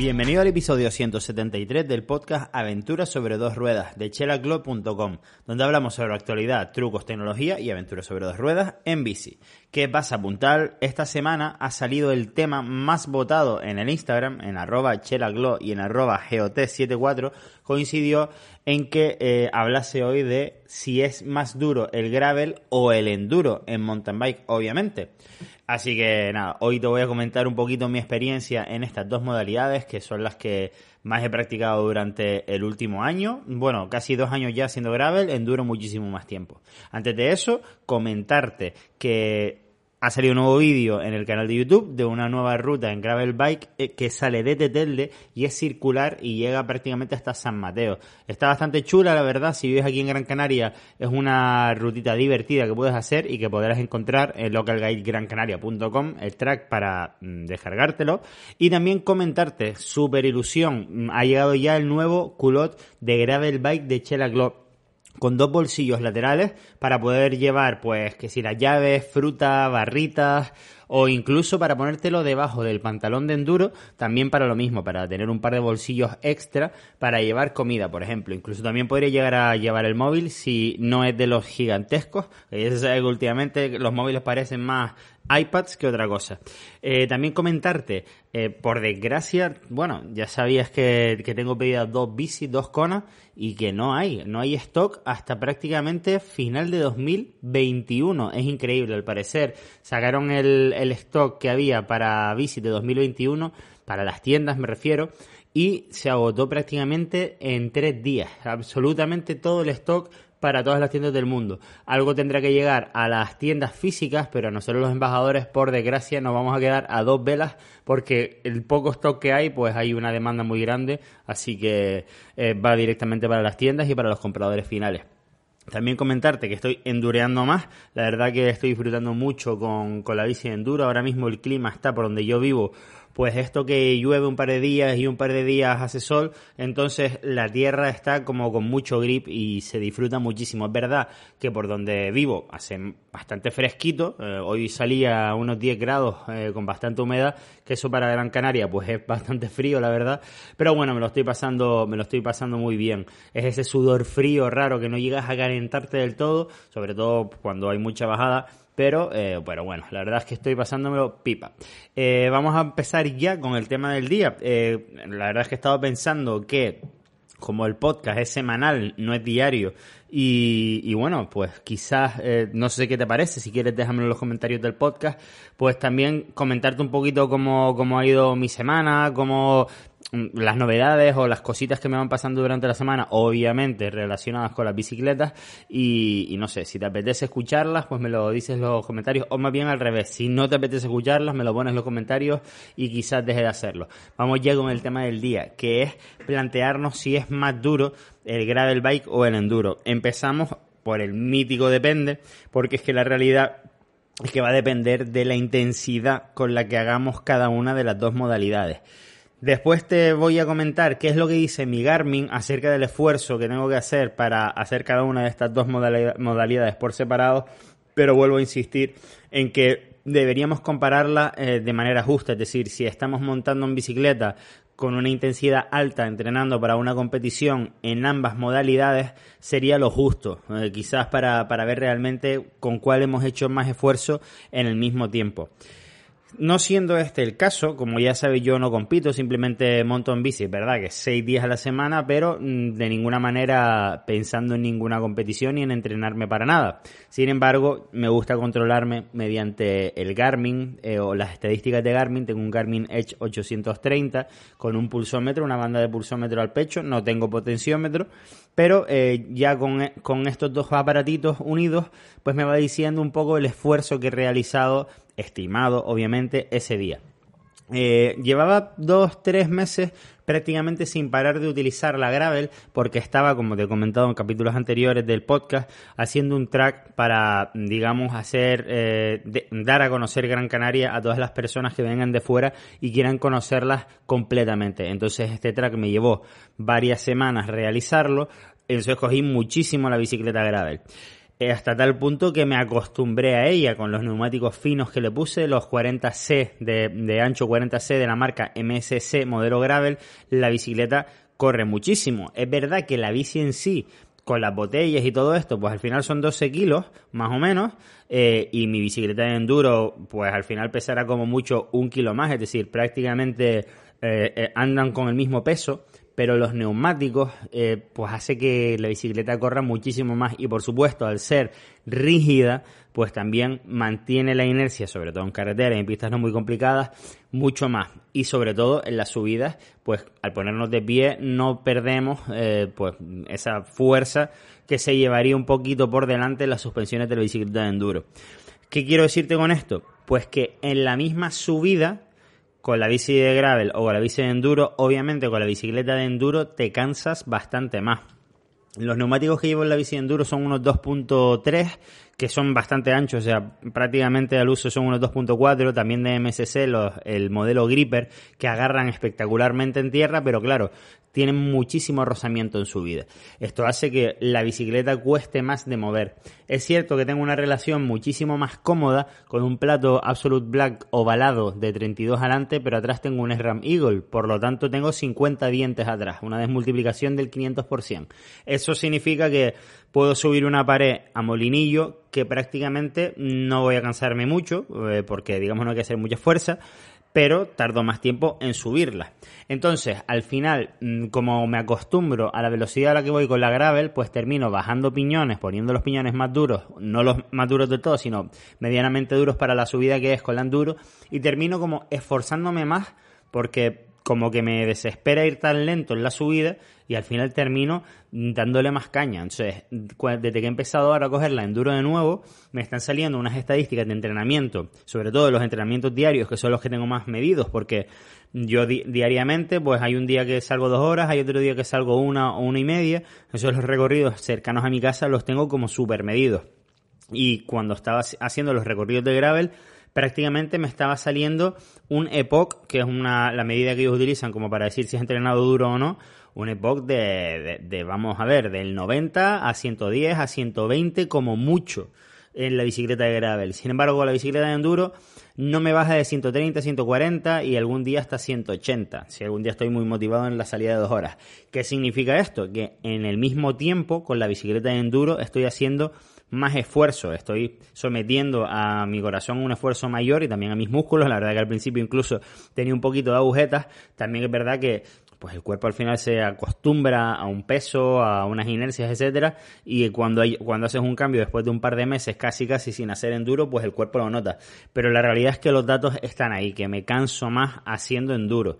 Bienvenido al episodio 173 del podcast Aventuras sobre dos ruedas de chelaclub.com, donde hablamos sobre actualidad, trucos, tecnología y aventuras sobre dos ruedas en bici. ¿Qué pasa, puntal? Esta semana ha salido el tema más votado en el Instagram, en arroba chelaglo y en arroba got74, coincidió en que eh, hablase hoy de si es más duro el gravel o el enduro en mountain bike, obviamente. Así que nada, hoy te voy a comentar un poquito mi experiencia en estas dos modalidades, que son las que más he practicado durante el último año. Bueno, casi dos años ya haciendo gravel, enduro muchísimo más tiempo. Antes de eso, comentarte que ha salido un nuevo vídeo en el canal de YouTube de una nueva ruta en gravel bike eh, que sale de Tetelde y es circular y llega prácticamente hasta San Mateo. Está bastante chula, la verdad. Si vives aquí en Gran Canaria, es una rutita divertida que puedes hacer y que podrás encontrar en localguidegrancanaria.com el track para mm, descargártelo. Y también comentarte, super ilusión, mm, ha llegado ya el nuevo culot de gravel bike de Chela Globe con dos bolsillos laterales para poder llevar, pues, que si las llaves, fruta, barritas, o incluso para ponértelo debajo del pantalón de enduro, también para lo mismo, para tener un par de bolsillos extra para llevar comida, por ejemplo. Incluso también podría llegar a llevar el móvil si no es de los gigantescos, últimamente los móviles parecen más iPads que otra cosa. Eh, también comentarte, eh, por desgracia, bueno, ya sabías que, que tengo pedidas dos bicis, dos conas, y que no hay, no hay stock hasta prácticamente final de 2021. Es increíble, al parecer. Sacaron el, el stock que había para bicis de 2021, para las tiendas me refiero, y se agotó prácticamente en tres días. Absolutamente todo el stock para todas las tiendas del mundo. Algo tendrá que llegar a las tiendas físicas, pero nosotros los embajadores, por desgracia, nos vamos a quedar a dos velas porque el poco stock que hay, pues hay una demanda muy grande, así que eh, va directamente para las tiendas y para los compradores finales. También comentarte que estoy endureando más. La verdad que estoy disfrutando mucho con, con la bici de enduro. Ahora mismo el clima está por donde yo vivo pues esto que llueve un par de días y un par de días hace sol, entonces la tierra está como con mucho grip y se disfruta muchísimo. Es verdad que por donde vivo hace bastante fresquito, eh, hoy salía a unos 10 grados eh, con bastante humedad, que eso para Gran Canaria pues es bastante frío, la verdad, pero bueno, me lo estoy pasando, me lo estoy pasando muy bien. Es ese sudor frío raro que no llegas a calentarte del todo, sobre todo cuando hay mucha bajada, pero, eh, bueno, la verdad es que estoy pasándomelo pipa. Eh, vamos a empezar ya con el tema del día. Eh, la verdad es que he estado pensando que como el podcast es semanal, no es diario, y, y bueno, pues quizás, no sé qué te parece, si quieres déjamelo en los comentarios del podcast, pues también comentarte un poquito cómo, cómo ha ido mi semana, cómo las novedades o las cositas que me van pasando durante la semana, obviamente relacionadas con las bicicletas y, no sé, si te apetece escucharlas, pues me lo dices en los comentarios o más bien al revés, si no te apetece escucharlas, me lo pones en los comentarios y quizás deje de hacerlo. Vamos ya con el tema del día, que es plantearnos si es más duro el gravel bike o el enduro. Empezamos por el mítico depende, porque es que la realidad es que va a depender de la intensidad con la que hagamos cada una de las dos modalidades. Después te voy a comentar qué es lo que dice mi Garmin acerca del esfuerzo que tengo que hacer para hacer cada una de estas dos modalidades por separado, pero vuelvo a insistir en que deberíamos compararla eh, de manera justa, es decir, si estamos montando en bicicleta con una intensidad alta entrenando para una competición en ambas modalidades sería lo justo, eh, quizás para, para ver realmente con cuál hemos hecho más esfuerzo en el mismo tiempo. No siendo este el caso, como ya sabéis, yo no compito, simplemente monto en bici, verdad que seis días a la semana, pero mm, de ninguna manera pensando en ninguna competición ni en entrenarme para nada. Sin embargo, me gusta controlarme mediante el Garmin eh, o las estadísticas de Garmin. Tengo un Garmin Edge 830 con un pulsómetro, una banda de pulsómetro al pecho, no tengo potenciómetro, pero eh, ya con, con estos dos aparatitos unidos, pues me va diciendo un poco el esfuerzo que he realizado estimado, obviamente, ese día. Eh, llevaba dos, tres meses prácticamente sin parar de utilizar la Gravel porque estaba, como te he comentado en capítulos anteriores del podcast, haciendo un track para, digamos, hacer, eh, dar a conocer Gran Canaria a todas las personas que vengan de fuera y quieran conocerlas completamente. Entonces este track me llevó varias semanas realizarlo, entonces cogí muchísimo la bicicleta Gravel. Hasta tal punto que me acostumbré a ella con los neumáticos finos que le puse, los 40C de, de ancho 40C de la marca MSC modelo Gravel, la bicicleta corre muchísimo. Es verdad que la bici en sí con las botellas y todo esto, pues al final son 12 kilos, más o menos, eh, y mi bicicleta de enduro, pues al final pesará como mucho un kilo más, es decir, prácticamente eh, eh, andan con el mismo peso, pero los neumáticos, pues hace que la bicicleta corra muchísimo más y por supuesto, al ser rígida, pues también mantiene la inercia, sobre todo en carreteras y en pistas no muy complicadas, mucho más. Y sobre todo en las subidas, pues al ponernos de pie no perdemos eh, pues esa fuerza que se llevaría un poquito por delante las suspensiones de la bicicleta de enduro. ¿Qué quiero decirte con esto? Pues que en la misma subida, con la bici de gravel o con la bici de enduro, obviamente con la bicicleta de enduro te cansas bastante más. Los neumáticos que llevo en la bici de enduro son unos 2.3 que son bastante anchos, o sea, prácticamente al uso son unos 2.4, también de MSC, el modelo Gripper, que agarran espectacularmente en tierra, pero claro, tienen muchísimo rozamiento en su vida. Esto hace que la bicicleta cueste más de mover. Es cierto que tengo una relación muchísimo más cómoda con un plato Absolute Black ovalado de 32 adelante, pero atrás tengo un SRAM Eagle, por lo tanto tengo 50 dientes atrás, una desmultiplicación del 500%. Eso significa que puedo subir una pared a molinillo que prácticamente no voy a cansarme mucho, eh, porque digamos no hay que hacer mucha fuerza, pero tardo más tiempo en subirla. Entonces, al final, mm, como me acostumbro a la velocidad a la que voy con la gravel, pues termino bajando piñones, poniendo los piñones más duros, no los más duros de todo, sino medianamente duros para la subida que es con la enduro, y termino como esforzándome más porque como que me desespera ir tan lento en la subida y al final termino dándole más caña. Entonces, desde que he empezado ahora a coger la enduro de nuevo, me están saliendo unas estadísticas de entrenamiento, sobre todo los entrenamientos diarios, que son los que tengo más medidos, porque yo diariamente, pues hay un día que salgo dos horas, hay otro día que salgo una o una y media. Esos los recorridos cercanos a mi casa los tengo como súper medidos. Y cuando estaba haciendo los recorridos de gravel, prácticamente me estaba saliendo un EPOC, que es una, la medida que ellos utilizan como para decir si has entrenado duro o no, un EPOC de, de, vamos a ver, del 90 a 110 a 120 como mucho en la bicicleta de gravel. Sin embargo, la bicicleta de enduro no me baja de 130, 140 y algún día hasta 180, si algún día estoy muy motivado en la salida de dos horas. ¿Qué significa esto? Que en el mismo tiempo, con la bicicleta de enduro, estoy haciendo más esfuerzo, estoy sometiendo a mi corazón un esfuerzo mayor y también a mis músculos, la verdad que al principio incluso tenía un poquito de agujetas, también es verdad que pues el cuerpo al final se acostumbra a un peso, a unas inercias, etcétera, y cuando hay, cuando haces un cambio después de un par de meses casi casi sin hacer enduro, pues el cuerpo lo nota. Pero la realidad es que los datos están ahí, que me canso más haciendo enduro.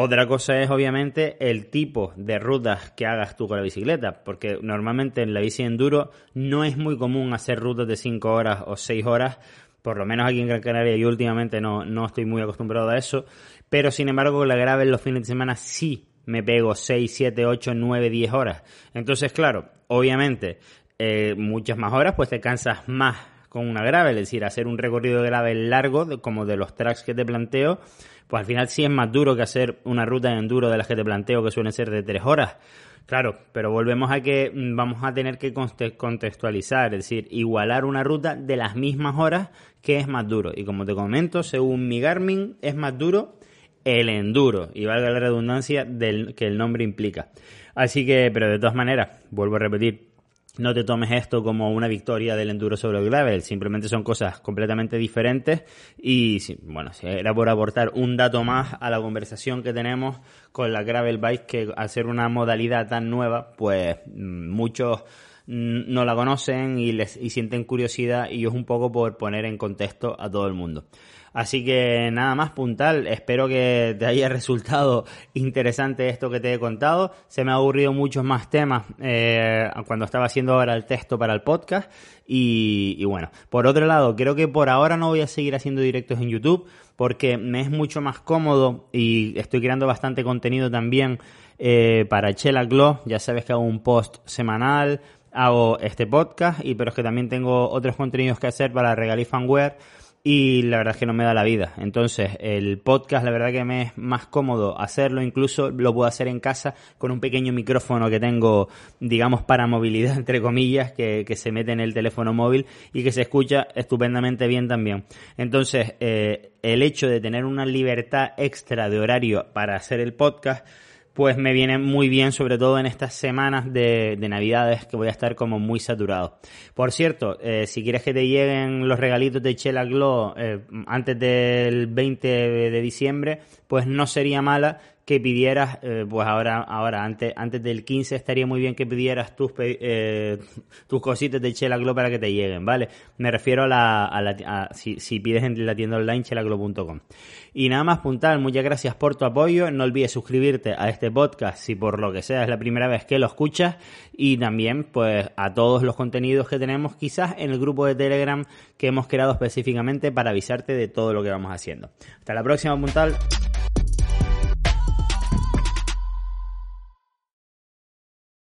Otra cosa es obviamente el tipo de rutas que hagas tú con la bicicleta, porque normalmente en la bici enduro no es muy común hacer rutas de 5 horas o 6 horas, por lo menos aquí en Gran Canaria yo últimamente no, no estoy muy acostumbrado a eso, pero sin embargo la gravel los fines de semana sí me pego 6, 7, 8, 9, 10 horas. Entonces, claro, obviamente eh, muchas más horas pues te cansas más con una gravel, es decir, hacer un recorrido de largo, como de los tracks que te planteo, pues al final sí es más duro que hacer una ruta de enduro de las que te planteo que suelen ser de tres horas. Claro, pero volvemos a que mm, vamos a tener que contextualizar, es decir, igualar una ruta de las mismas horas que es más duro. Y como te comento, según mi Garmin, es más duro el enduro, y valga la redundancia del que el nombre implica. Así que, pero de todas maneras, vuelvo a repetir, no te tomes esto como una victoria del enduro sobre el gravel, simplemente son cosas completamente diferentes. Y bueno, era por aportar un dato más a la conversación que tenemos con la gravel bike que al ser una modalidad tan nueva, pues mm, muchos no la conocen y les y sienten curiosidad y es un poco por poner en contexto a todo el mundo. Así que nada más puntal, espero que te haya resultado interesante esto que te he contado. Se me ha aburrido muchos más temas eh, cuando estaba haciendo ahora el texto para el podcast. Y, y bueno, por otro lado, creo que por ahora no voy a seguir haciendo directos en YouTube porque me es mucho más cómodo y estoy creando bastante contenido también eh, para Chela Glow. Ya sabes que hago un post semanal, hago este podcast, y pero es que también tengo otros contenidos que hacer para Regalí Fanware y la verdad es que no me da la vida. Entonces, el podcast, la verdad que me es más cómodo hacerlo, incluso lo puedo hacer en casa con un pequeño micrófono que tengo, digamos, para movilidad, entre comillas, que, que se mete en el teléfono móvil y que se escucha estupendamente bien también. Entonces, eh, el hecho de tener una libertad extra de horario para hacer el podcast, pues me viene muy bien, sobre todo en estas semanas de, Navidades que voy a estar como muy saturado. Por cierto, eh, si quieres que te lleguen los regalitos de Chela Glow eh, antes del 20 de diciembre, pues no sería mala que pidieras, eh, pues ahora, ahora antes, antes del 15 estaría muy bien que pidieras tus, eh, tus cositas de Chela Glow para que te lleguen, ¿vale? Me refiero a la si, si, pides en la tienda online chelaglo.com. Y nada más puntal, muchas gracias por tu apoyo, no olvides suscribirte a este podcast si por lo que sea es la primera vez que lo escuchas y también pues a todos los contenidos que tenemos quizás en el grupo de Telegram que hemos creado específicamente para avisarte de todo lo que vamos haciendo. Hasta la próxima puntal.